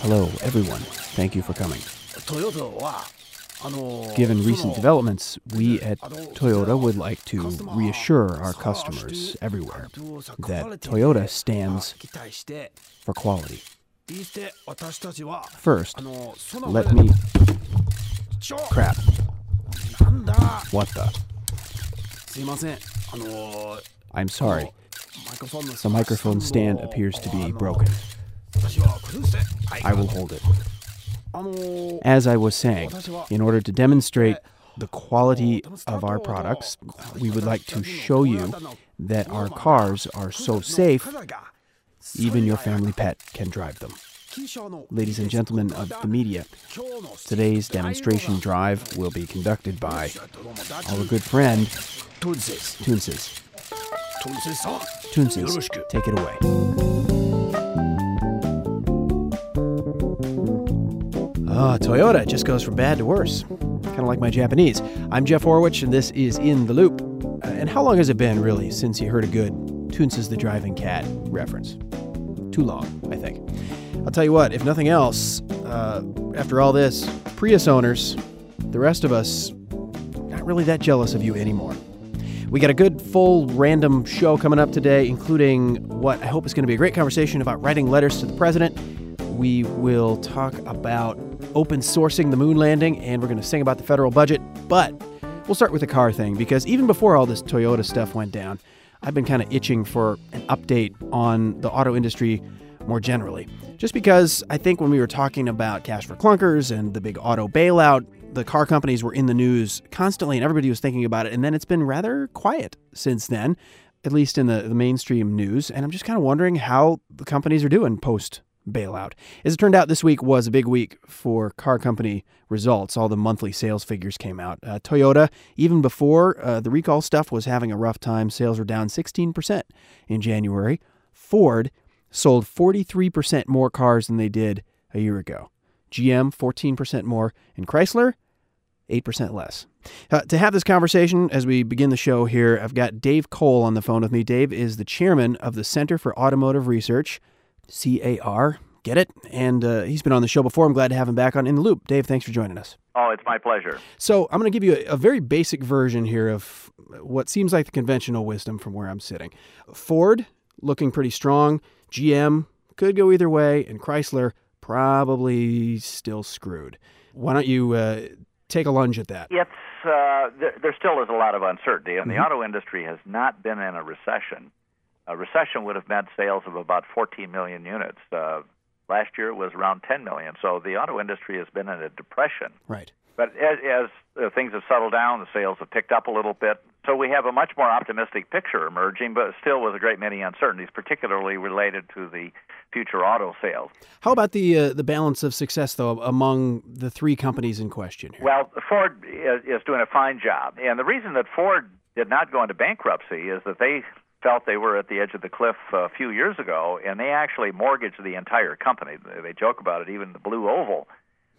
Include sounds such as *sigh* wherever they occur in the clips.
Hello, everyone. Thank you for coming. Given recent developments, we at Toyota would like to reassure our customers everywhere that Toyota stands for quality. First, let me. Crap. What the? I'm sorry. The microphone stand appears to be broken. I will hold it. As I was saying, in order to demonstrate the quality of our products, we would like to show you that our cars are so safe, even your family pet can drive them. Ladies and gentlemen of the media, today's demonstration drive will be conducted by our good friend Toonces. Toonces. Toonces, take it away. Oh, Toyota just goes from bad to worse. Kind of like my Japanese. I'm Jeff Horwich, and this is In the Loop. Uh, and how long has it been, really, since you heard a good Toonces the Driving Cat reference? Too long, I think. I'll tell you what, if nothing else, uh, after all this, Prius owners, the rest of us, not really that jealous of you anymore. We got a good, full, random show coming up today, including what I hope is going to be a great conversation about writing letters to the president. We will talk about open sourcing the moon landing, and we're going to sing about the federal budget. But we'll start with the car thing because even before all this Toyota stuff went down, I've been kind of itching for an update on the auto industry more generally. Just because I think when we were talking about cash for clunkers and the big auto bailout, the car companies were in the news constantly and everybody was thinking about it. And then it's been rather quiet since then, at least in the, the mainstream news. And I'm just kind of wondering how the companies are doing post bailout. As it turned out, this week was a big week for car company results. All the monthly sales figures came out. Uh, Toyota, even before uh, the recall stuff, was having a rough time. Sales were down 16% in January. Ford sold 43% more cars than they did a year ago. GM, 14% more. And Chrysler, 8% less. Uh, to have this conversation as we begin the show here, I've got Dave Cole on the phone with me. Dave is the chairman of the Center for Automotive Research, CAR. Get it? And uh, he's been on the show before. I'm glad to have him back on In the Loop. Dave, thanks for joining us. Oh, it's my pleasure. So, I'm going to give you a, a very basic version here of what seems like the conventional wisdom from where I'm sitting. Ford looking pretty strong. GM could go either way, and Chrysler probably still screwed. Why don't you uh, take a lunge at that? It's uh, there, there still is a lot of uncertainty, and Mhm. the auto industry has not been in a recession. A recession would have meant sales of about 14 million units. Uh, last year it was around 10 million. So the auto industry has been in a depression. Right. But as, as uh, things have settled down, the sales have picked up a little bit. So we have a much more optimistic picture emerging, but still with a great many uncertainties, particularly related to the future auto sales. How about the uh, the balance of success though among the three companies in question here? Well, Ford is, is doing a fine job, and the reason that Ford did not go into bankruptcy is that they felt they were at the edge of the cliff a few years ago, and they actually mortgaged the entire company. They joke about it, even the Blue Oval,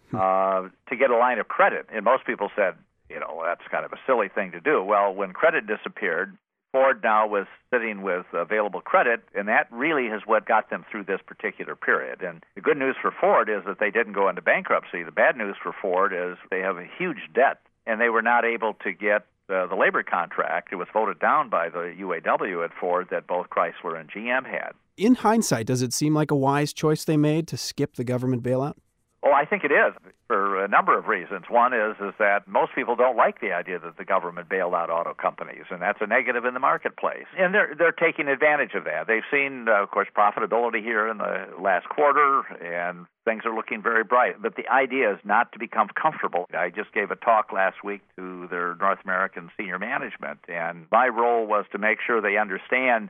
*laughs* uh, to get a line of credit. And most people said, you know, that's kind of a silly thing to do. Well, when credit disappeared, Ford now was sitting with available credit, and that really is what got them through this particular period. And the good news for Ford is that they didn't go into bankruptcy. The bad news for Ford is they have a huge debt, and they were not able to get uh, the labor contract. It was voted down by the UAW at Ford that both Chrysler and GM had. In hindsight, does it seem like a wise choice they made to skip the government bailout? Oh, I think it is for a number of reasons. One is is that most people don't like the idea that the government bailed out auto companies, and that's a negative in the marketplace. And they're they're taking advantage of that. They've seen, uh, of course, profitability here in the last quarter, and things are looking very bright. But the idea is not to become comfortable. I just gave a talk last week to their North American senior management, and my role was to make sure they understand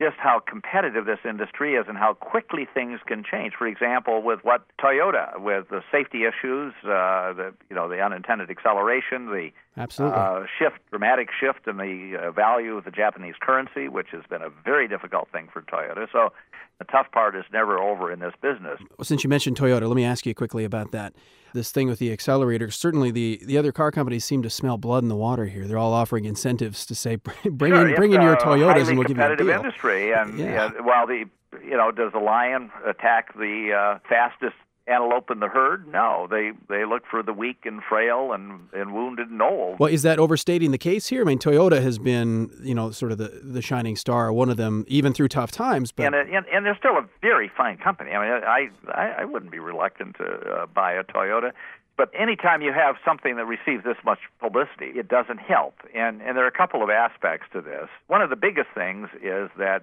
just how competitive this industry is and how quickly things can change. For example, with what Toyota, with the safety issues, uh, the you know the unintended acceleration, the Absolutely. uh, shift, dramatic shift in the uh, value of the Japanese currency, which has been a very difficult thing for Toyota. So the tough part is never over in this business. Well, Since you mentioned Toyota, let me ask you quickly about that. This thing with the accelerator. Certainly, the, the other car companies seem to smell blood in the water here. They're all offering incentives to say, bring sure, in, bring in your Toyotas, and we'll give you a competitive deal. industry, and Yeah. and while the you know, does the lion attack the uh, fastest antelope in the herd? No, they they look for the weak and frail and, and wounded and old. Well, is that overstating the case here? I mean, Toyota has been, you know, sort of the, the shining star, one of them, even through tough times. But and, it- and and they're still a very fine company. I mean, I I, I wouldn't be reluctant to uh, buy a Toyota. But anytime you have something that receives this much publicity, it doesn't help. And and there are a couple of aspects to this. One of the biggest things is that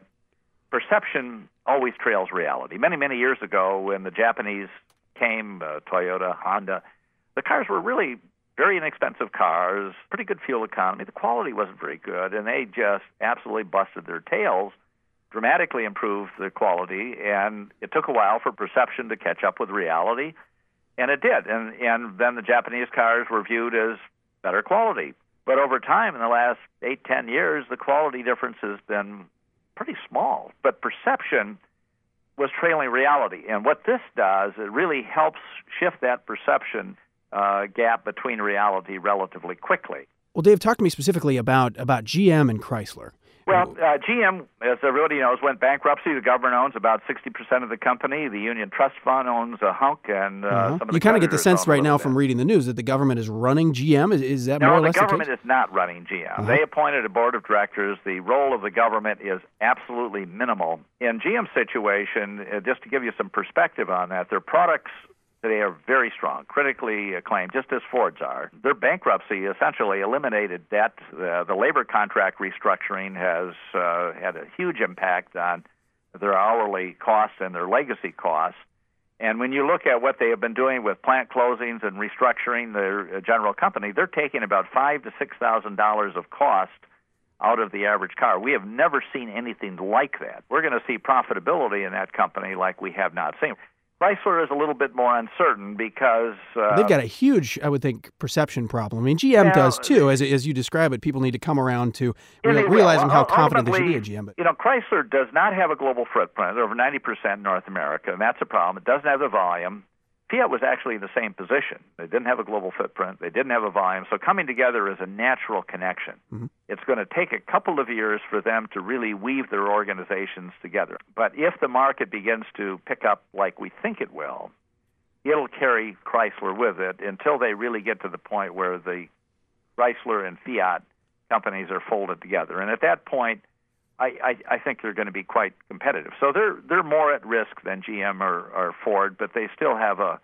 perception always trails reality. Many many years ago, when the Japanese came, uh, Toyota, Honda, the cars were really very inexpensive cars, pretty good fuel economy. The quality wasn't very good, and they just absolutely busted their tails dramatically improved the quality, and it took a while for perception to catch up with reality, and it did. And and then the Japanese cars were viewed as better quality. But over time, in the last eight ten years, the quality difference has been pretty small. But perception was trailing reality, and what this does, it really helps shift that perception uh, gap between reality relatively quickly. well, Dave, talk to me specifically about about GM and Chrysler. Well, uh, GM, as everybody knows, went bankruptcy. The government owns about 60% of the company. The Union Trust Fund owns a hunk, and uh, Uh-huh. some of You kind of get the sense right now from reading the news that the government is running GM. Is, is that more No, or the less government the case? is not running GM. Uh-huh. They appointed a board of directors. The role of the government is absolutely minimal. In GM's situation, uh, just to give you some perspective on that, their products today are very strong, critically acclaimed, just as Ford's are. Their bankruptcy essentially eliminated debt. Uh, the labor contract restructuring has uh, had a huge impact on their hourly costs and their legacy costs. And when you look at what they have been doing with plant closings and restructuring their uh, general company, they're taking about five to six thousand dollars of cost out of the average car. We have never seen anything like that. We're going to see profitability in that company like we have not seen. Chrysler is a little bit more uncertain because uh, They've got a huge, I would think, perception problem. I mean, GM does too, as, as you describe it. People need to come around to real- realizing how confident they should be at GM. But You know, Chrysler does not have a global footprint. They're over 90% North America, and that's a problem. It doesn't have the volume. Fiat was actually in the same position. They didn't have a global footprint. They didn't have a volume. So coming together is a natural connection. Mm-hmm. It's going to take a couple of years for them to really weave their organizations together. But if the market begins to pick up like we think it will, it'll carry Chrysler with it until they really get to the point where the Chrysler and Fiat companies are folded together. And at that point, I, I, I think they're going to be quite competitive. So they're they're more at risk than GM or, or Ford, but they still have a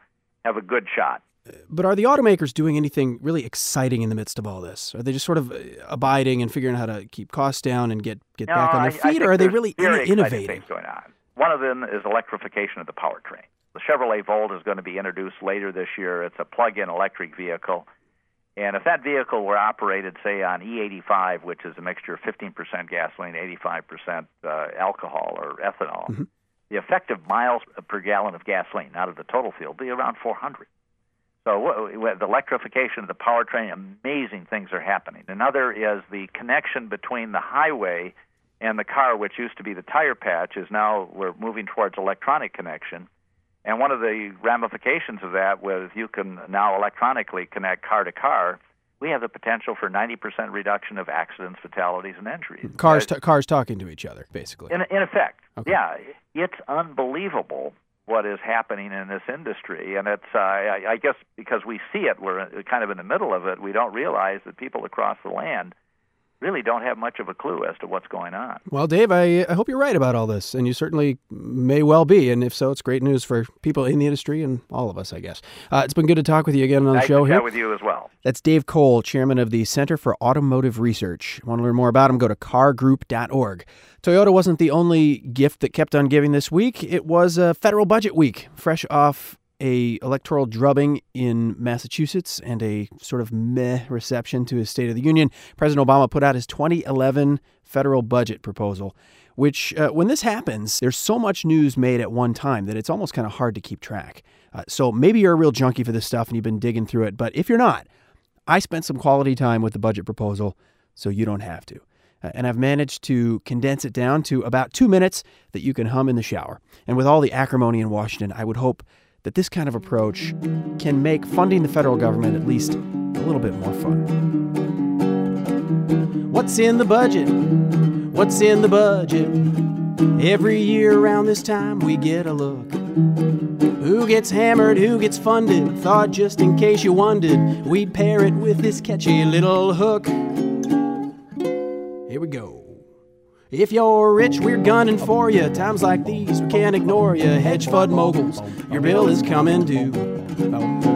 have a good shot. but are the automakers doing anything really exciting in the midst of all this? Are they just sort of uh, abiding and figuring out how to keep costs down and get get No, back on I- their I feet, think or are they really innovating? things going on? One of them is electrification of the powertrain. The Chevrolet Volt is going to be introduced later this year. It's a plug-in electric vehicle. And if that vehicle were operated, say, on E85, which is a mixture of 15% gasoline, 85% uh, alcohol or ethanol, Mm-hmm. the effective miles per gallon of gasoline out of the total fuel will be around 400. So wh- the electrification of the powertrain, amazing things are happening. Another is the connection between the highway and the car, which used to be the tire patch, is now we're moving towards electronic connection. And one of the ramifications of that was you can now electronically connect car to car. We have the potential for 90% reduction of accidents, fatalities, and injuries. Cars, t- cars talking to each other, basically. in, in effect, Okay. yeah, it's unbelievable what is happening in this industry, and it's uh, I, I guess because we see it, we're kind of in the middle of it. We don't realize that people across the land really don't have much of a clue as to what's going on. Well, Dave, I, I hope you're right about all this, and you certainly may well be. And if so, it's great news for people in the industry and all of us, I guess. Uh, it's been good to talk with you again on the Nice show to here. chat with you as well. That's Dave Cole, chairman of the Center for Automotive Research. Want to learn more about him? Go to cargroup.org. Toyota wasn't the only gift that kept on giving this week. It was a federal budget week, fresh off a electoral drubbing in Massachusetts and a sort of meh reception to his State of the Union. President Obama put out his 2011 federal budget proposal, which, uh, when this happens, there's so much news made at one time that it's almost kind of hard to keep track. Uh, so maybe you're a real junkie for this stuff and you've been digging through it, but if you're not, I spent some quality time with the budget proposal, so you don't have to. Uh, and I've managed to condense it down to about two minutes that you can hum in the shower. And with all the acrimony in Washington, I would hope that this kind of approach can make funding the federal government at least a little bit more fun. What's in the budget? What's in the budget? Every year around this time we get a look. Who gets hammered, who gets funded? Thought just in case you wondered, we'd pair it with this catchy little hook. Here we go. If you're rich, we're gunning for you. Times like these, we can't ignore you. Hedge fund moguls, your bill is coming due.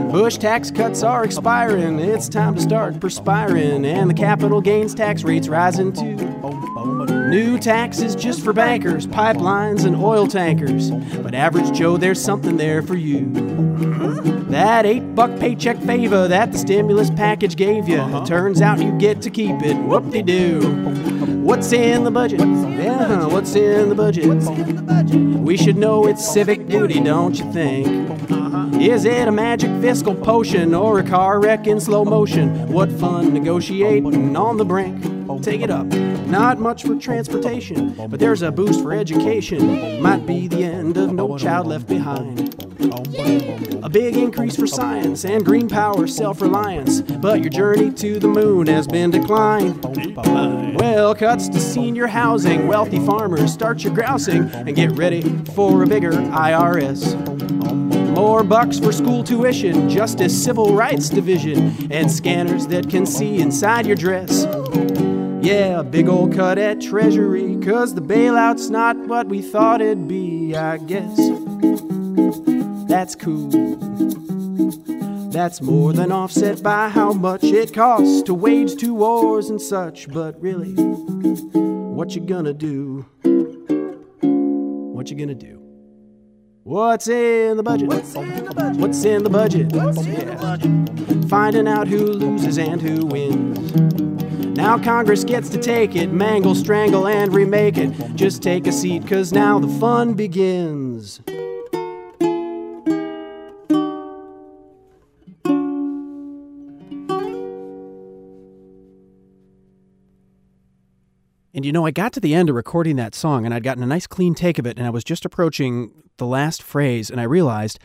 Bush tax cuts are expiring. It's time to start perspiring, and the capital gains tax rate's rising too. New taxes just for bankers, pipelines, and oil tankers. But average Joe, there's something there for you. That eight buck paycheck favor that the stimulus package gave you. Uh-huh. Turns out you get to keep it. Whoop de doo. What's in the budget? Yeah, what's in the budget? We should know it's civic duty, don't you think? Uh-huh. Is it a magic fiscal potion or a car wreck in slow motion? What fun negotiating on the brink. Take it up. Not much for transportation, but there's a boost for education. Might be the end of No Child Left Behind. A big increase for science and green power self reliance, but your journey to the moon has been declined. Well, cuts to senior housing, wealthy farmers, start your grousing and get ready for a bigger IRS. More bucks for school tuition, Justice Civil Rights Division, and scanners that can see inside your dress. Yeah, a big old cut at Treasury, cause the bailout's not what we thought it'd be, I guess. That's cool. That's more than offset by how much it costs to wage two wars and such, but really, what you gonna do? What you gonna do? What's in the budget? What's in the budget? What's in the budget? Yeah. Finding out who loses and who wins. Now Congress gets to take it, mangle, strangle, and remake it. Just take a seat, cause now the fun begins. And you know, I got to the end of recording that song and I'd gotten a nice clean take of it, and I was just approaching the last phrase, and I realized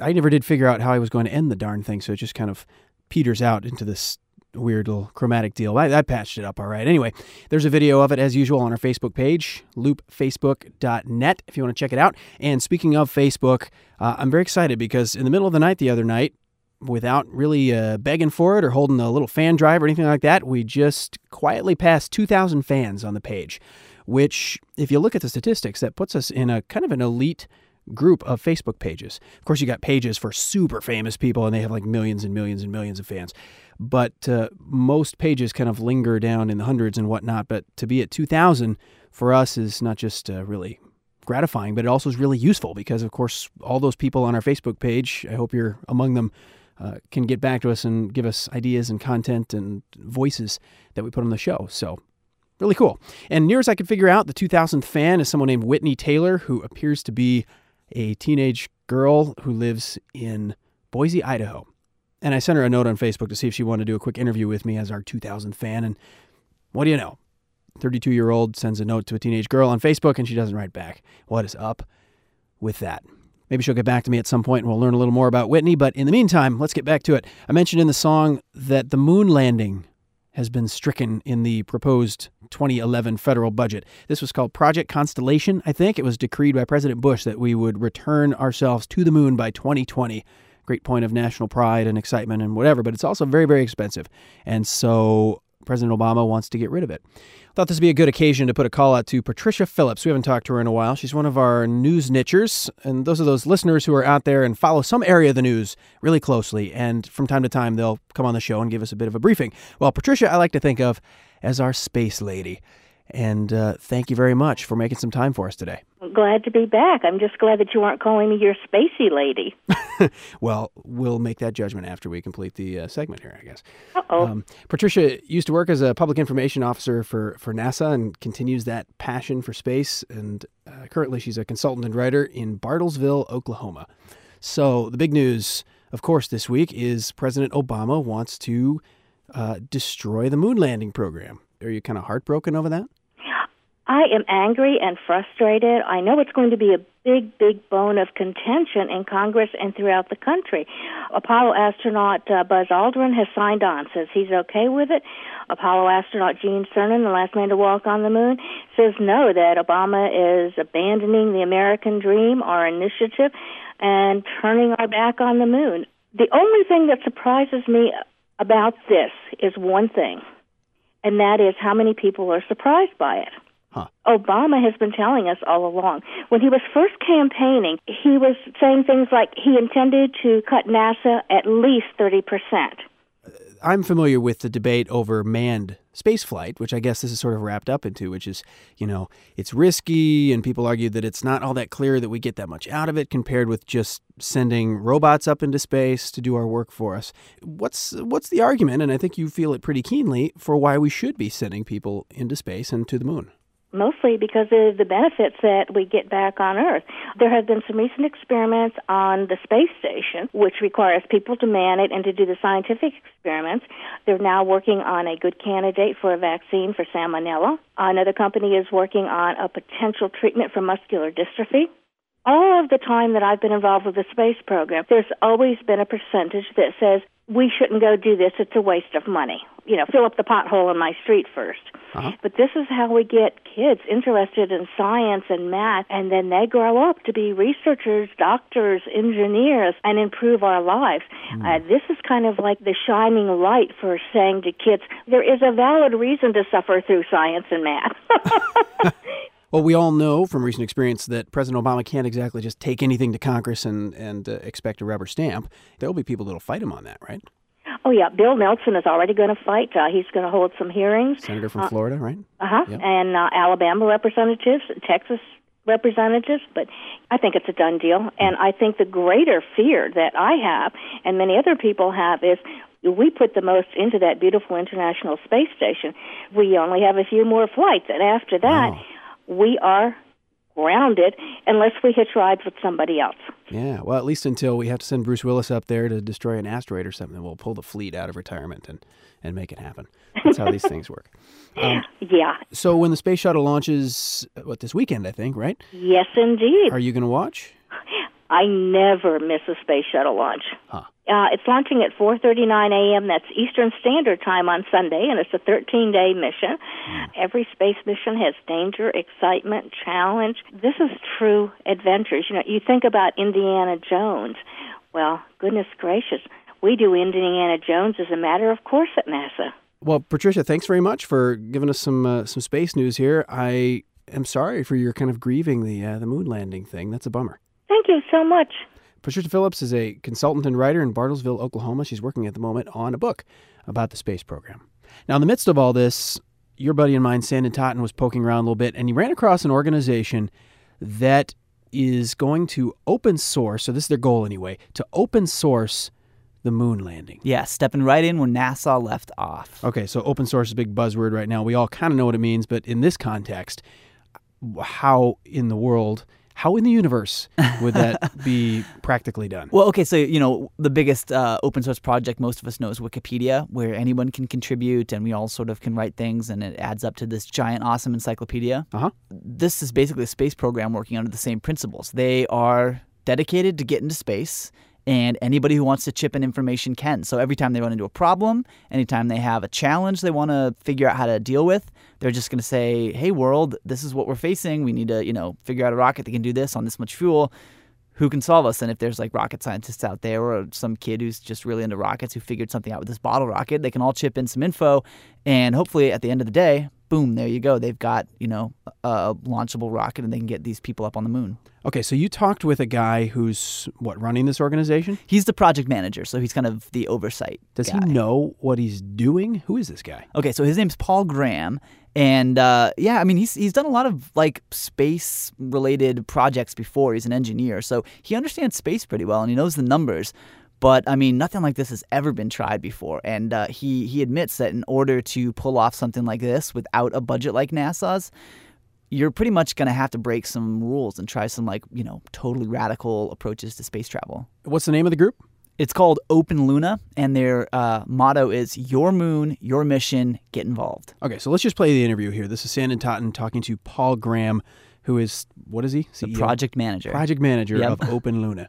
I never did figure out how I was going to end the darn thing, so it just kind of peters out into this weird little chromatic deal. I, I, patched it up all right. Anyway, there's a video of it as usual on our Facebook page, loopfacebook.net, if you want to check it out. And speaking of Facebook, uh, I'm very excited because in the middle of the night the other night, without really uh, begging for it or holding a little fan drive or anything like that, we just quietly passed 2,000 fans on the page, which, if you look at the statistics, that puts us in a kind of an elite group of Facebook pages. Of course, you got pages for super famous people, and they have like millions and millions and millions of fans. But uh, most pages kind of linger down in the hundreds and whatnot. But to be at 2,000 for us is not just uh, really gratifying, but it also is really useful because, of course, all those people on our Facebook page, I hope you're among them, uh, can get back to us and give us ideas and content and voices that we put on the show. So, really cool. And near as I could figure out, the 2000th fan is someone named Whitney Taylor, who appears to be a teenage girl who lives in Boise, Idaho. And I sent her a note on Facebook to see if she wanted to do a quick interview with me as our 2000 fan. And what do you know? 32 year old sends a note to a teenage girl on Facebook and she doesn't write back. What is up with that? Maybe she'll get back to me at some point and we'll learn a little more about Whitney. But in the meantime, let's get back to it. I mentioned in the song that the moon landing has been stricken in the proposed 2011 federal budget. This was called Project Constellation, I think. It was decreed by President Bush that we would return ourselves to the moon by 2020 great point of national pride and excitement and whatever, but it's also very, very expensive. And so President Obama wants to get rid of it. I thought this would be a good occasion to put a call out to Patricia Phillips. We haven't talked to her in a while. She's one of our news nichers, and those are those listeners who are out there and follow some area of the news really closely. And from time to time, they'll come on the show and give us a bit of a briefing. Well, Patricia, I like to think of as our space lady. And uh, thank you very much for making some time for us today. Glad to be back. I'm just glad that you aren't calling me your spacey lady. *laughs* well, we'll make that judgment after we complete the uh, segment here, I guess. oh um, Patricia used to work as a public information officer for, for NASA and continues that passion for space. And uh, currently, she's a consultant and writer in Bartlesville, Oklahoma. So, the big news, of course, this week is President Obama wants to uh, destroy the moon landing program. Are you kind of heartbroken over that? I am angry and frustrated. I know it's going to be a big, big bone of contention in Congress and throughout the country. Apollo astronaut uh, Buzz Aldrin has signed on, says he's okay with it. Apollo astronaut Gene Cernan, the last man to walk on the moon, says no, that Obama is abandoning the American dream, our initiative, and turning our back on the moon. The only thing that surprises me about this is one thing, and that is how many people are surprised by it. Huh. Obama has been telling us all along. When he was first campaigning, he was saying things like he intended to cut NASA at least 30%. Uh, I'm familiar with the debate over manned spaceflight, which I guess this is sort of wrapped up into, which is, you know, it's risky, and people argue that it's not all that clear that we get that much out of it compared with just sending robots up into space to do our work for us. What's what's the argument? And I think you feel it pretty keenly for why we should be sending people into space and to the moon mostly because of the benefits that we get back on Earth. There have been some recent experiments on the space station, which requires people to man it and to do the scientific experiments. They're now working on a good candidate for a vaccine for salmonella. Another company is working on a potential treatment for muscular dystrophy all of the time that I've been involved with the space program, there's always been a percentage that says we shouldn't go do this. It's a waste of money. You know, fill up the pothole in my street 1st uh-huh. But this is how we get kids interested in science and math, and then they grow up to be researchers, doctors, engineers, and improve our lives. Mm. Uh, this is kind of like the shining light for saying to kids, there is a valid reason to suffer through science and math. *laughs* *laughs* Well, we all know from recent experience that President Obama can't exactly just take anything to Congress and, and uh, expect a rubber stamp. There will be people that will fight him on that, right? Oh, yeah. Bill Nelson is already going to fight. Uh, he's going to hold some hearings. Senator from uh, Florida, right? Uh-huh. Yep. And uh, Alabama representatives, Texas representatives, but I think it's a done deal. And I think the greater fear that I have and many other people have is we put the most into that beautiful international space station. We only have a few more flights, and after that, oh we are grounded unless we hitch rides with somebody else. Yeah, well, at least until we have to send Bruce Willis up there to destroy an asteroid or something, we'll pull the fleet out of retirement and, and make it happen. That's how these *laughs* things work. Um, yeah. So when the space shuttle launches, what this weekend, I think, right? Yes, indeed. Are you going to watch? *laughs* I never miss a space shuttle launch. Huh. Uh, it's launching at 4:39 a.m. That's Eastern Standard Time on Sunday, and it's a 13-day mission. Mm. Every space mission has danger, excitement, challenge. This is true adventures. You know, you think about Indiana Jones. Well, goodness gracious, we do Indiana Jones as a matter of course at NASA. Well, Patricia, thanks very much for giving us some uh, some space news here. I am sorry for your kind of grieving the uh, the moon landing thing. That's a bummer. Thank you so much. Patricia Phillips is a consultant and writer in Bartlesville, Oklahoma. She's working at the moment on a book about the space program. Now, in the midst of all this, your buddy and mine, Sanden Totten, was poking around a little bit, and he ran across an organization that is going to open source, so this is their goal anyway, to open source the moon landing. Yeah, stepping right in where NASA left off. Okay, so open source is a big buzzword right now. We all kind of know what it means, but in this context, how in the world how in the universe would that *laughs* be practically done? Well, okay, so you know the biggest uh, open source project most of us know is Wikipedia, where anyone can contribute and we all sort of can write things, and it adds up to this giant, awesome encyclopedia. Uh-huh. This is basically a space program working under the same principles. They are dedicated to get into space and anybody who wants to chip in information can. So every time they run into a problem, anytime they have a challenge they want to figure out how to deal with, they're just going to say, "Hey world, this is what we're facing. We need to, you know, figure out a rocket that can do this on this much fuel." Who can solve us? And if there's like rocket scientists out there or some kid who's just really into rockets who figured something out with this bottle rocket, they can all chip in some info. And hopefully at the end of the day, boom, there you go. They've got, you know, a launchable rocket and they can get these people up on the moon. Okay, so you talked with a guy who's what running this organization? He's the project manager, so he's kind of the oversight. Does guy. he know what he's doing? Who is this guy? Okay, so his name's Paul Graham, and uh, yeah, I mean he's he's done a lot of like space related projects before. He's an engineer, so he understands space pretty well and he knows the numbers. But I mean, nothing like this has ever been tried before, and uh, he he admits that in order to pull off something like this without a budget like NASA's, you're pretty much going to have to break some rules and try some like you know totally radical approaches to space travel. What's the name of the group? It's called Open Luna, and their uh, motto is "Your Moon, Your Mission. Get involved." Okay, so let's just play the interview here. This is Sanden Totten talking to Paul Graham, who is what is he? The project manager. project manager Yep. of Open Luna.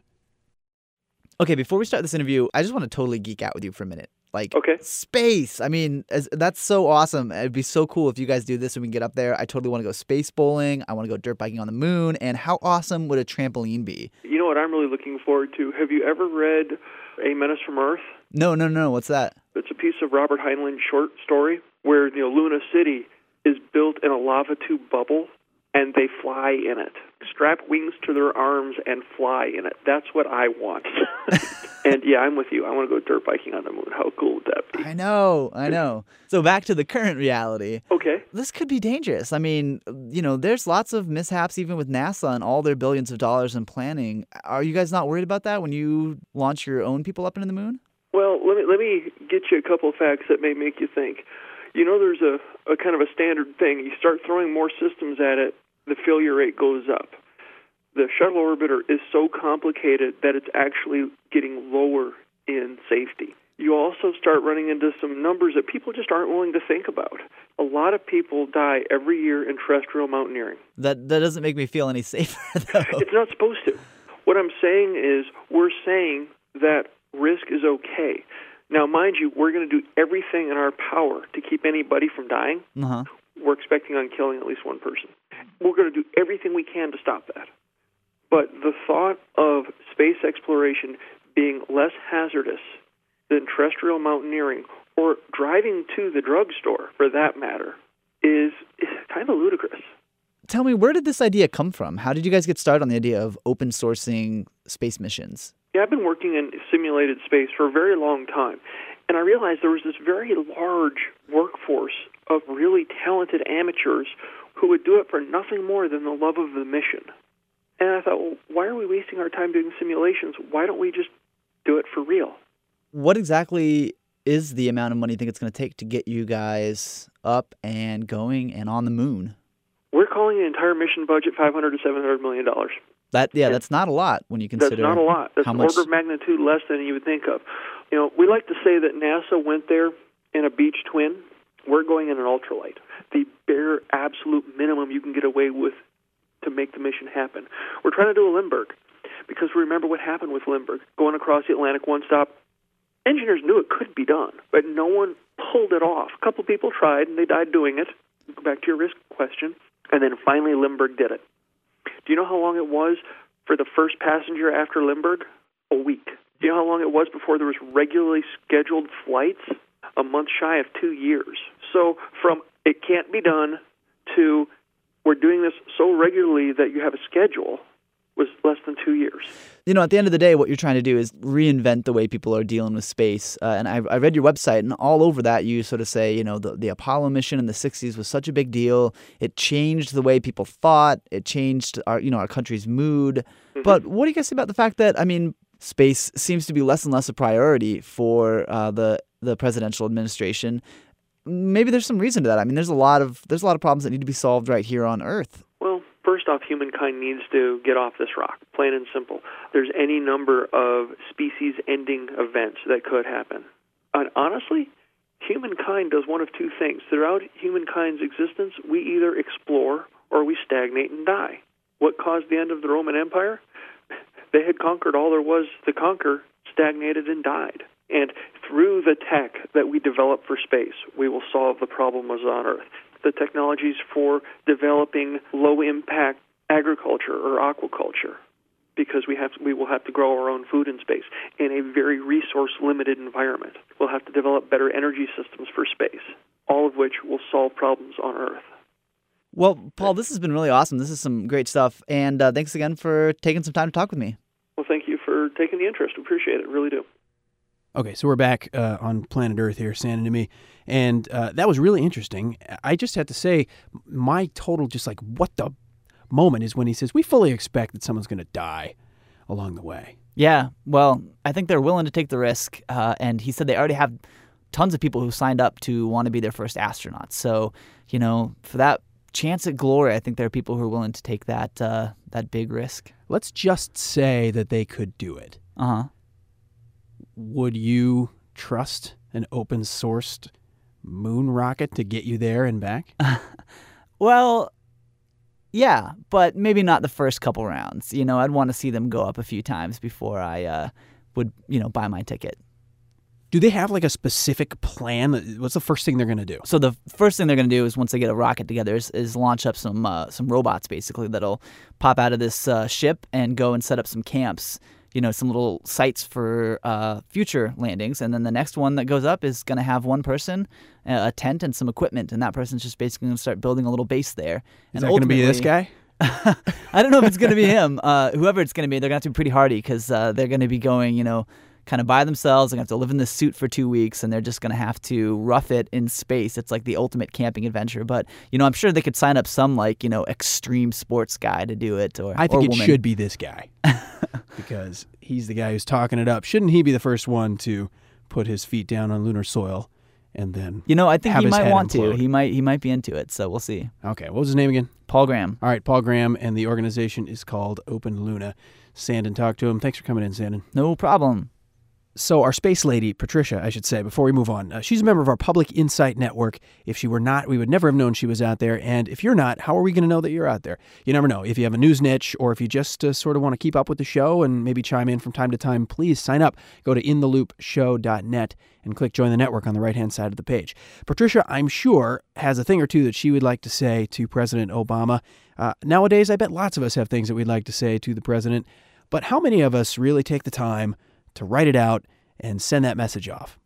Okay, before we start this interview, I just want to totally geek out with you for a minute. Like Okay. space. I mean, as, that's so awesome. It'd be so cool if you guys do this and we can get up there. I totally want to go space bowling. I want to go dirt biking on the moon. And how awesome would a trampoline be? You know what I'm really looking forward to? Have you ever read A Menace from Earth? No, no, no. What's that? It's a piece of Robert Heinlein's short story where you know Luna City is built in a lava tube bubble and they fly in it. Strap wings to their arms and fly in it. That's what I want. *laughs* and yeah, I'm with you. I want to go dirt biking on the moon. How cool would that be? I know, I know. So back to the current reality. Okay. This could be dangerous. I mean, you know, there's lots of mishaps even with NASA and all their billions of dollars in planning. Are you guys not worried about that when you launch your own people up into the moon? Well, let me let me get you a couple of facts that may make you think. You know, there's a, a kind of a standard thing. You start throwing more systems at it, the failure rate goes up. The shuttle orbiter is so complicated that it's actually getting lower in safety. You also start running into some numbers that people just aren't willing to think about. A lot of people die every year in terrestrial mountaineering. That that doesn't make me feel any safer *laughs* though. It's not supposed to. What I'm saying is, we're saying that risk is okay. Now, mind you, we're going to do everything in our power to keep anybody from dying. Uh-huh. We're expecting on killing at least one person. We're going to do everything we can to stop that. But the thought of space exploration being less hazardous than terrestrial mountaineering or driving to the drugstore, for that matter, is, is kind of ludicrous. Tell me, where did this idea come from? How did you guys get started on the idea of open sourcing space missions? Yeah, I've been working in simulated space for a very long time, and I realized there was this very large workforce of really talented amateurs who would do it for nothing more than the love of the mission. And I thought, well, why are we wasting our time doing simulations? Why don't we just do it for real? What exactly is the amount of money you think it's going to take to get you guys up and going and on the moon? We're calling the entire mission budget 500 to 700 million dollars. That yeah, that's not a lot when you consider That's not a lot. That's an order of magnitude less than you would think of. You know, we like to say that NASA went there in a Beech twin. We're going in an ultralight, the bare absolute minimum you can get away with to make the mission happen. We're trying to do a Lindbergh because we remember what happened with Lindbergh going across the Atlantic one stop. Engineers knew it could be done, but no one pulled it off. A couple people tried and they died doing it. Go back to your risk question. And then finally Lindbergh did it. Do you know how long it was for the first passenger after Lindbergh? A week. Do you know how long it was before there was regularly scheduled flights? A month shy of two years. So from it can't be done to we're doing this so regularly that you have a schedule was less than two years. you know, at the end of the day, what you're trying to do is reinvent the way people are dealing with space. Uh, and I, I read your website, and all over that, you sort of say, you know, the, the Apollo mission in the '60s was such a big deal. It changed the way people thought. It changed our, you know, our country's mood. But what do you guys say about the fact that, I mean, space seems to be less and less a priority for uh, the the presidential administration? Maybe there's some reason to that. I mean, there's a lot of there's a lot of problems that need to be solved right here on Earth. Well, first off, humankind needs to get off this rock, plain and simple. There's any number of species ending events that could happen. And honestly, humankind does one of two things. Throughout humankind's existence, we either explore or we stagnate and die. What caused the end of the Roman Empire? *laughs* They had conquered all there was to conquer, stagnated, and died. And through the tech that we develop for space, we will solve the problems on Earth. The technologies for developing low impact agriculture or aquaculture, because we have we will have to grow our own food in space in a very resource limited environment. We'll have to develop better energy systems for space, all of which will solve problems on Earth. Well, Paul, this has been really awesome. This is some great stuff. And uh, thanks again for taking some time to talk with me. Well, thank you for taking the interest. We appreciate it. Really do. Okay, so we're back uh, on planet Earth here, Sanden to me, and uh, that was really interesting. I just had to say, my total just like what the moment is when he says we fully expect that someone's going to die along the way. Yeah, well, I think they're willing to take the risk. Uh, and he said they already have tons of people who signed up to want to be their first astronauts. So, you know, for that chance at glory, I think there are people who are willing to take that uh, that big risk. Let's just say that they could do it. Uh huh. Would you trust an open sourced moon rocket to get you there and back? *laughs* Well, yeah, but maybe not the first couple rounds. You know, I'd want to see them go up a few times before I uh, would, you know, buy my ticket. Do they have like a specific plan? What's the first thing they're going to do? So the first thing they're going to do is once they get a rocket together is, is launch up some uh, some robots basically that'll pop out of this uh, ship and go and set up some camps. You know, some little sites for uh, future landings, and then the next one that goes up is going to have one person, uh, a tent, and some equipment, and that person's just basically going to start building a little base there. Is and that going to be this guy? *laughs* I don't know if it's going to be him. Uh, whoever it's going to be, they're going to have to be pretty hardy because uh, they're going to be going, you know, kind of by themselves. They're going to have to live in this suit for two weeks, and they're just going to have to rough it in space. It's like the ultimate camping adventure. But you know, I'm sure they could sign up some like you know extreme sports guy to do it. Or I think or it woman. should be this guy *laughs* because he's the guy who's talking it up. Shouldn't he be the first one to put his feet down on lunar soil and then? You know, I think he might want implode? to. He might. He might be into it. So we'll see. Okay, what was his name again? Paul Graham. All right, Paul Graham, and the organization is called Open Luna. Sanden talk to him. Thanks for coming in, Sanden. No problem. So, our space lady, Patricia, I should say, before we move on, uh, she's a member of our Public Insight Network. If she were not, we would never have known she was out there. And if you're not, how are we going to know that you're out there? You never know. If you have a news niche or if you just uh, sort of want to keep up with the show and maybe chime in from time to time, please sign up. Go to intheloopshow.net and click join the network on the right hand side of the page. Patricia, I'm sure, has a thing or two that she would like to say to President Obama. Uh, nowadays, I bet lots of us have things that we'd like to say to the president. But how many of us really take the time to write it out and send that message off?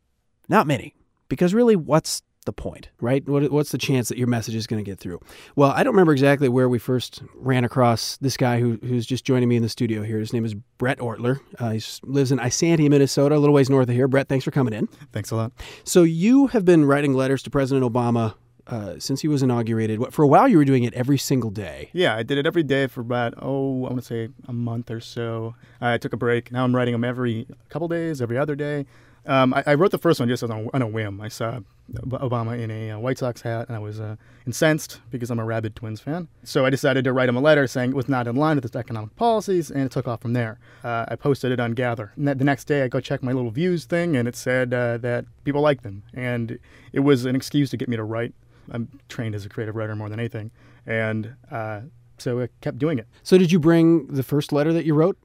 Not many, because really, what's the point, right? What, what's the chance that your message is going to get through? Well, I don't remember exactly where we first ran across this guy who, who's just joining me in the studio here. His name is Brett Ortler. Uh, he lives in Isanti, Minnesota, a little ways north of here. Brett, thanks for coming in. Thanks a lot. So you have been writing letters to President Obama uh, since he was inaugurated. For a while, you were doing it every single day. Yeah, I did it every day for about, oh, I want to say a month or so. I took a break. Now I'm writing them every couple days, every other day. Um, I, I wrote the first one just on a, on a whim. I saw Obama in a uh, White Sox hat, and I was uh, incensed because I'm a rabid Twins fan. So I decided to write him a letter saying it was not in line with his economic policies, and it took off from there. Uh, I posted it on Gather. And the next day, I go check my little views thing, and it said uh, that people liked them, and it was an excuse to get me to write. I'm trained as a creative writer more than anything, and uh, so I kept doing it. So did you bring the first letter that you wrote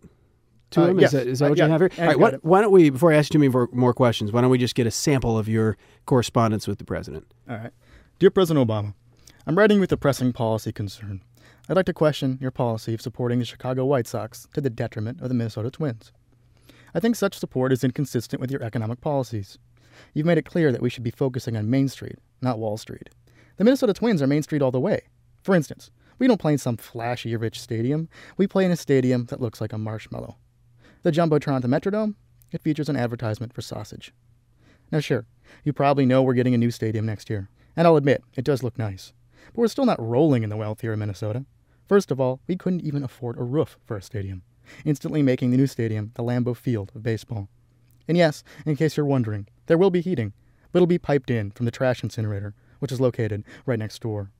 to Uh, him? yes. Is that, is that Uh, what yeah, you have here? All right, what, why don't we, before I ask you too many more questions, why don't we just get a sample of your correspondence with the president? All right. Dear President Obama, I'm writing with a pressing policy concern. I'd like to question your policy of supporting the Chicago White Sox to the detriment of the Minnesota Twins. I think such support is inconsistent with your economic policies. You've made it clear that we should be focusing on Main Street, not Wall Street. The Minnesota Twins are Main Street all the way. For instance, we don't play in some flashy, rich stadium. We play in a stadium that looks like a marshmallow. The Jumbotron at the Metrodome, it features an advertisement for sausage. Now, sure, you probably know we're getting a new stadium next year, and I'll admit, it does look nice. But we're still not rolling in the wealth here in Minnesota. First of all, we couldn't even afford a roof for a stadium, instantly making the new stadium the Lambeau Field of baseball. And yes, in case you're wondering, there will be heating, but it'll be piped in from the trash incinerator, which is located right next door.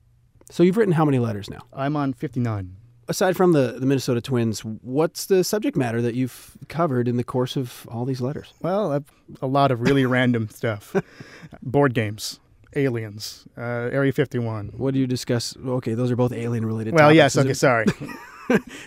So you've written how many letters now? I'm on 59. Aside from the, the Minnesota Twins, what's the subject matter that you've covered in the course of all these letters? Well, I've, a lot of really *laughs* random stuff board games, aliens, uh, Area 51. What do you discuss? Okay, those are both alien related. Well, yes, Is okay, it- sorry. *laughs*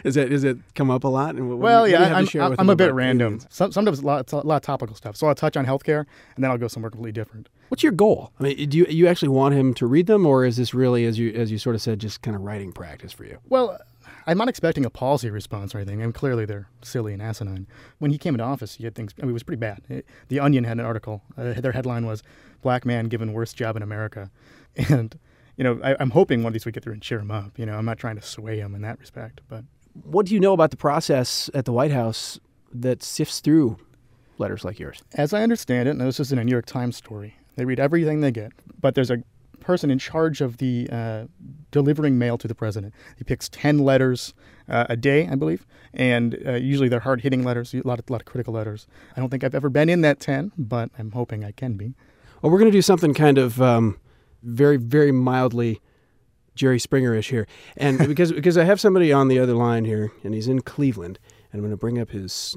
Is it is it come up a lot? And what, Well, what yeah, I'm, share I'm, with I'm a bit random. Some, sometimes a lot, a lot of topical stuff. So I'll touch on healthcare, and then I'll go somewhere completely different. What's your goal? I mean, do you you actually want him to read them, or is this really, as you as you sort of said, just kind of writing practice for you? Well, I'm not expecting a policy response or anything. I mean, clearly they're silly and asinine. When he came into office, he had things. I mean, it was pretty bad. It- the Onion had an article. Uh, their headline was "Black Man Given Worst Job in America," *laughs* and you know, I, I'm hoping one of these would get through and cheer him up. You know, I'm not trying to sway him in that respect, but What do you know about the process at the White House that sifts through letters like yours? As I understand it, and this is in a New York Times story, they read everything they get, but there's a person in charge of the uh, delivering mail to the president. He picks 10 letters uh, a day, I believe, and uh, usually they're hard hitting letters, a lot, of, lot of critical letters. I don't think I've ever been in that 10, but I'm hoping I can be. Well, we're going to do something kind of um, very, very mildly Jerry Springer-ish here, and *laughs* because because I have somebody on the other line here, and he's in Cleveland, and I'm going to bring up his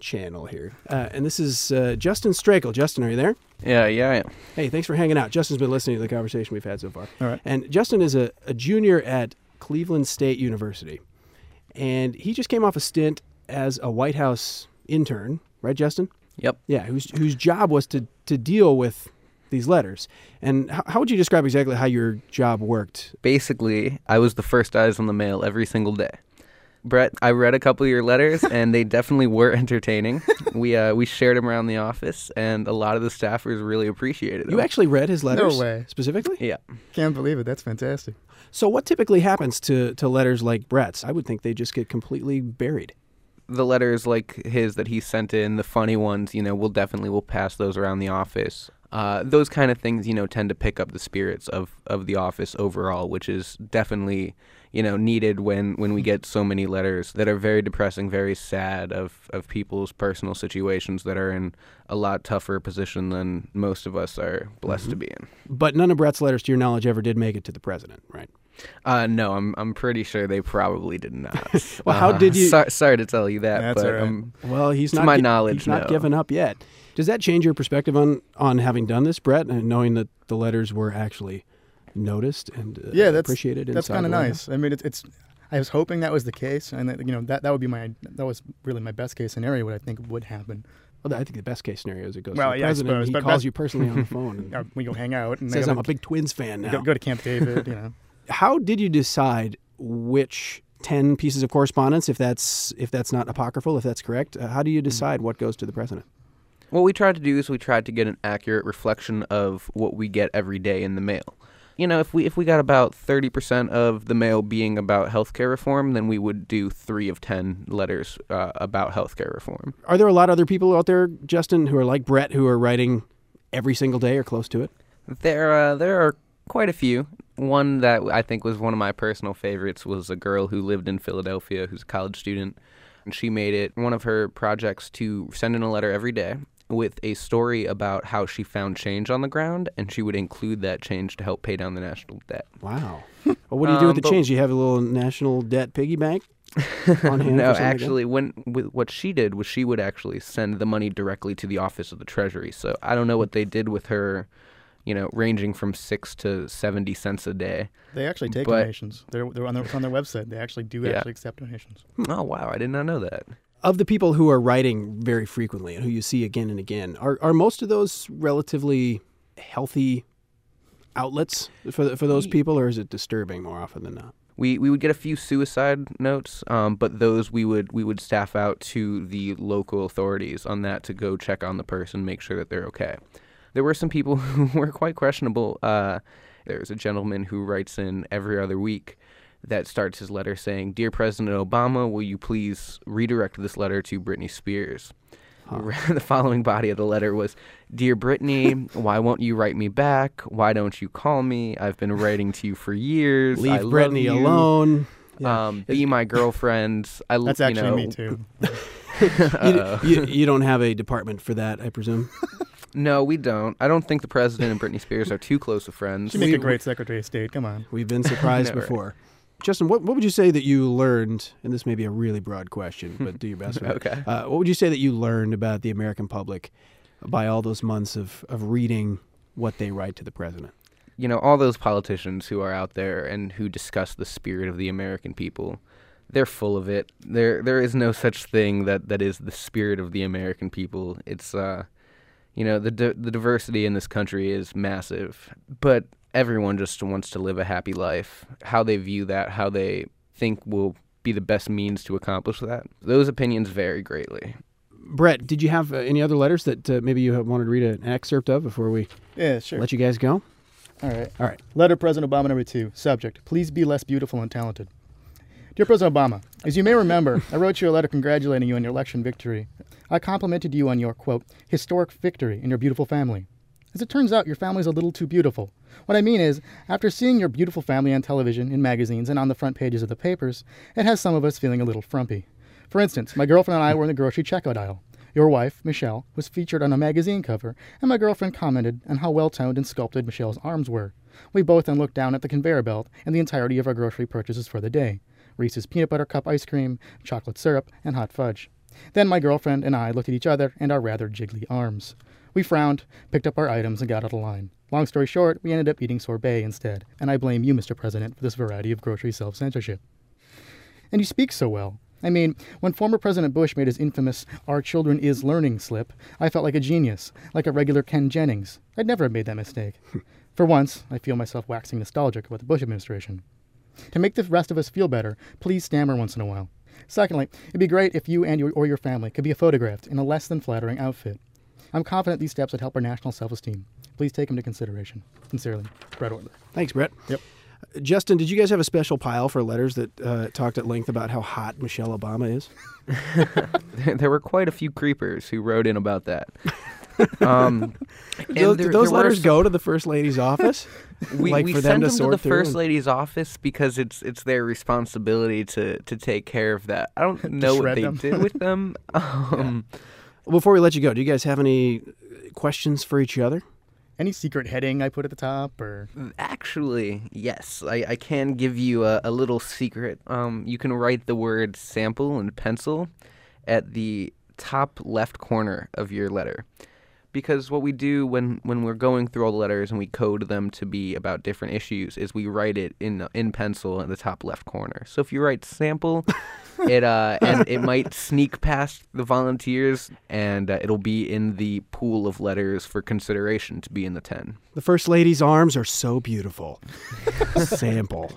channel here. Uh, and this is uh, Justin Strakel. Justin, are you there? Yeah, yeah, I am. Hey, thanks for hanging out. Justin's been listening to the conversation we've had so far. All right. And Justin is a, a junior at Cleveland State University. And he just came off a stint as a White House intern, right, Justin? Yep. Yeah, whose, whose job was to, to deal with these letters. And how, how would you describe exactly how your job worked? Basically, I was the first eyes on the mail every single day. Brett, I read a couple of your letters, *laughs* and they definitely were entertaining. we uh, we shared them around the office, and a lot of the staffers really appreciated them. You actually read his letters? No way. Specifically? yeah. Can't believe it. That's fantastic. So, what typically happens to, to letters like Brett's? I would think they just get completely buried. the letters like his that he sent in, the funny ones, you know, we'll definitely we'll pass those around the office. Uh, those kind of things, you know, tend to pick up the spirits of, of the office overall, which is definitely, you know, needed when, when we get so many letters that are very depressing, very sad of, of people's personal situations that are in a lot tougher position than most of us are blessed to be in. But none of Brett's letters, to your knowledge, ever did make it to the president, right? Uh, no, I'm I'm pretty sure they probably did not. *laughs* Well, how Uh, did you- so- sorry to tell you that, That's but all right. um, Well, he's To not. my gi- knowledge, he's not no. given up yet. Does that change your perspective on on having done this, Brett, and knowing that the letters were actually noticed and uh, Yeah, that's appreciated? That's kind of the White House? nice. I mean, it's, it's. I was hoping that was the case, and that, you know that that would be my that was really my best case scenario. What I think would happen. Well, I think the best case scenario is it goes Well, to the yeah, I president. suppose, he but calls best- you personally on the phone and *laughs* we go hang out and *laughs* says, "I'm a big Twins fan now." go, go to Camp David. You know. *laughs* How did you decide which ten pieces of correspondence, if that's if that's not apocryphal, if that's correct, uh, how do Hmm. you decide what goes to the president? What we tried to do is we tried to get an accurate reflection of what we get every day in the mail. You know, if we if we got about thirty percent of the mail being about healthcare reform, then we would do three of ten letters uh, about healthcare reform. Are there a lot of other people out there, Justin, who are like Brett, who are writing every single day or close to it? There uh, there are quite a few. One that I think was one of my personal favorites was a girl who lived in Philadelphia, who's a college student, and she made it one of her projects to send in a letter every day with a story about how she found change on the ground, and she would include that change to help pay down the national debt. Wow. well, what do you do with Um, the but- change? Do you have a little national debt piggy bank *laughs* on hand? for no, something like that? actually, when with, what she did was she would actually send the money directly to the office of the Treasury. So I don't know what they did with her, you know, ranging from six to seventy cents a day. They actually take But- donations. They're they're on their, on their website. They actually do Yeah. actually accept donations. Oh wow, I did not know that. Of the people who are writing very frequently and who you see again and again, are, are most of those relatively healthy outlets for for those people, or is it disturbing more often than not? We we would get a few suicide notes, um, but those we would we would staff out to the local authorities on that to go check on the person, make sure that they're okay. There were some people *laughs* who were quite questionable. Uh, there's a gentleman who writes in every other week that starts his letter saying, "Dear President Obama, will you please redirect this letter to Britney Spears?" *laughs* the following body of the letter was, "Dear Brittany, *laughs* why won't you write me back? Why don't you call me? I've been writing to you for years. Leave I love Brittany you. alone. Yeah. Um, be my girlfriend. I l- That's you actually know, me too. *laughs* You, you, you don't have a department for that, I presume. No, we don't. I don't think the president and Britney Spears are too close of friends. She'd make We- a great Secretary of State. Come on. We've been surprised No, right. Justin, what, what would you say that you learned? And this may be a really broad question, but do your *laughs* best. Okay. Uh, what would you say that you learned about the American public by all those months of, of reading what they write to the president? you know, all those politicians who are out there and who discuss the spirit of the American people, they're full of it. There, there is no such thing that, that is the spirit of the American people. It's, uh, you know, the di- the diversity in this country is massive, but everyone just wants to live a happy life. How they view that, how they think will be the best means to accomplish that. Those opinions vary greatly. Brett, did you have uh, any other letters that uh, maybe you have wanted to read an excerpt of before we Yeah, sure. let you guys go? All right. All right. Letter President Obama number two. Subject: Please be less beautiful and talented. Dear President Obama, as you may remember, I wrote you a letter congratulating you on your election victory. I complimented you on your quote historic victory in your beautiful family. As it turns out, your family's a little too beautiful. What I mean is, after seeing your beautiful family on television, in magazines, and on the front pages of the papers, it has some of us feeling a little frumpy. For instance, my girlfriend and I were in the grocery checkout aisle. Your wife, Michelle, was featured on a magazine cover, and my girlfriend commented on how well toned and sculpted Michelle's arms were. We both then looked down at the conveyor belt and the entirety of our grocery purchases for the day Reese's peanut butter cup ice cream, chocolate syrup, and hot fudge. Then my girlfriend and I looked at each other and our rather jiggly arms. We frowned, picked up our items, and got out of line. Long story short, we ended up eating sorbet instead, and I blame you, Mr. President, for this variety of grocery self censorship. And you speak so well. I mean, when former President Bush made his infamous Our Children is Learning slip, I felt like a genius, like a regular Ken Jennings. I'd never have made that mistake. For once, I feel myself waxing nostalgic about the Bush administration. To make the rest of us feel better, please stammer once in a while. Secondly, it'd be great if you and your, or your family could be photographed in a less than flattering outfit. I'm confident these steps would help our national self esteem. Please take them into consideration. Sincerely, Brett Ortler. Thanks, Brett. Yep. Justin, did you guys have a special pile for letters that uh, talked at length about how hot Michelle Obama is? *laughs* there were quite a few creepers who wrote in about that. *laughs* Um, *laughs* and Those, there- those letters some- go to the first lady's office? *laughs* We, like we for them send to them sort to the first and- lady's office because it's it's their responsibility to to take care of that. I don't *laughs* know what they them. did with them. Um, Before we let you go, do you guys have any questions for each other? Any secret heading I put at the top, or Actually, yes, I, I can give you a, a little secret. Um, you can write the word sample in pencil at the top left corner of your letter. Because what we do when, when we're going through all the letters and we code them to be about different issues is we write it in in pencil in the top left corner. So if you write sample, *laughs* it uh *laughs* and it might sneak past the volunteers and uh, it'll be in the pool of letters for consideration to be in the ten. The first lady's arms are so beautiful. *laughs* Sample.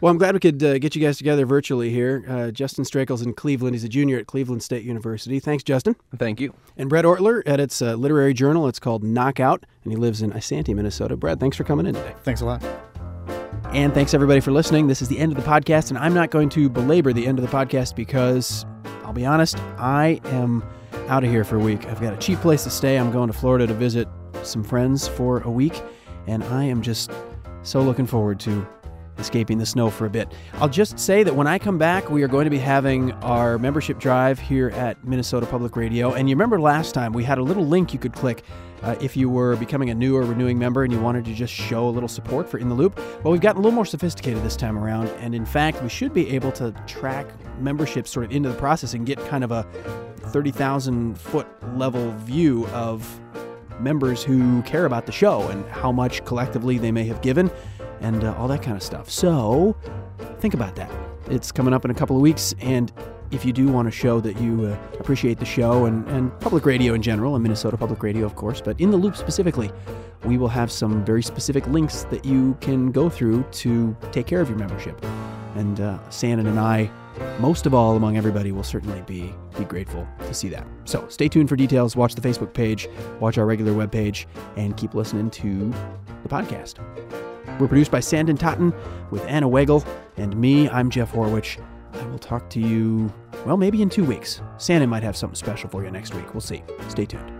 well, I'm glad we could uh, get you guys together virtually here. Uh, Justin Strakel's in Cleveland. He's a junior at Cleveland State University. Thanks, Justin. Thank you. And Brett Ortler edits a literary journal. It's called Knockout, and he lives in Isanti, Minnesota. Brett, thanks for coming in today. thanks a lot. And thanks everybody for listening. This is the end of the podcast, and I'm not going to belabor the end of the podcast because I'll be honest, I am out of here for a week. I've got a cheap place to stay. I'm going to Florida to visit some friends for a week, and I am just so looking forward to escaping the snow for a bit. I'll just say that when I come back, we are going to be having our membership drive here at Minnesota Public Radio. And you remember last time we had a little link you could click uh, if you were becoming a new or renewing member and you wanted to just show a little support for In the Loop. Well, we've gotten a little more sophisticated this time around. And in fact, we should be able to track memberships sort of into the process and get kind of a 30,000 foot level view of members who care about the show and how much collectively they may have given and uh, all that kind of stuff. So think about that. It's coming up in a couple of weeks, and if you do want to show that you uh, appreciate the show and, and public radio in general, and Minnesota Public Radio, of course, but in the loop specifically, we will have some very specific links that you can go through to take care of your membership. And uh, Sanden and I, most of all among everybody, will certainly be be grateful to see that. So stay tuned for details. Watch the Facebook page, watch our regular webpage, and keep listening to the podcast. We're produced by Sanden Totten with Anna Weigel and me. I'm Jeff Horwich. I will talk to you, well, maybe in two weeks. Sanden might have something special for you next week. We'll see. Stay tuned.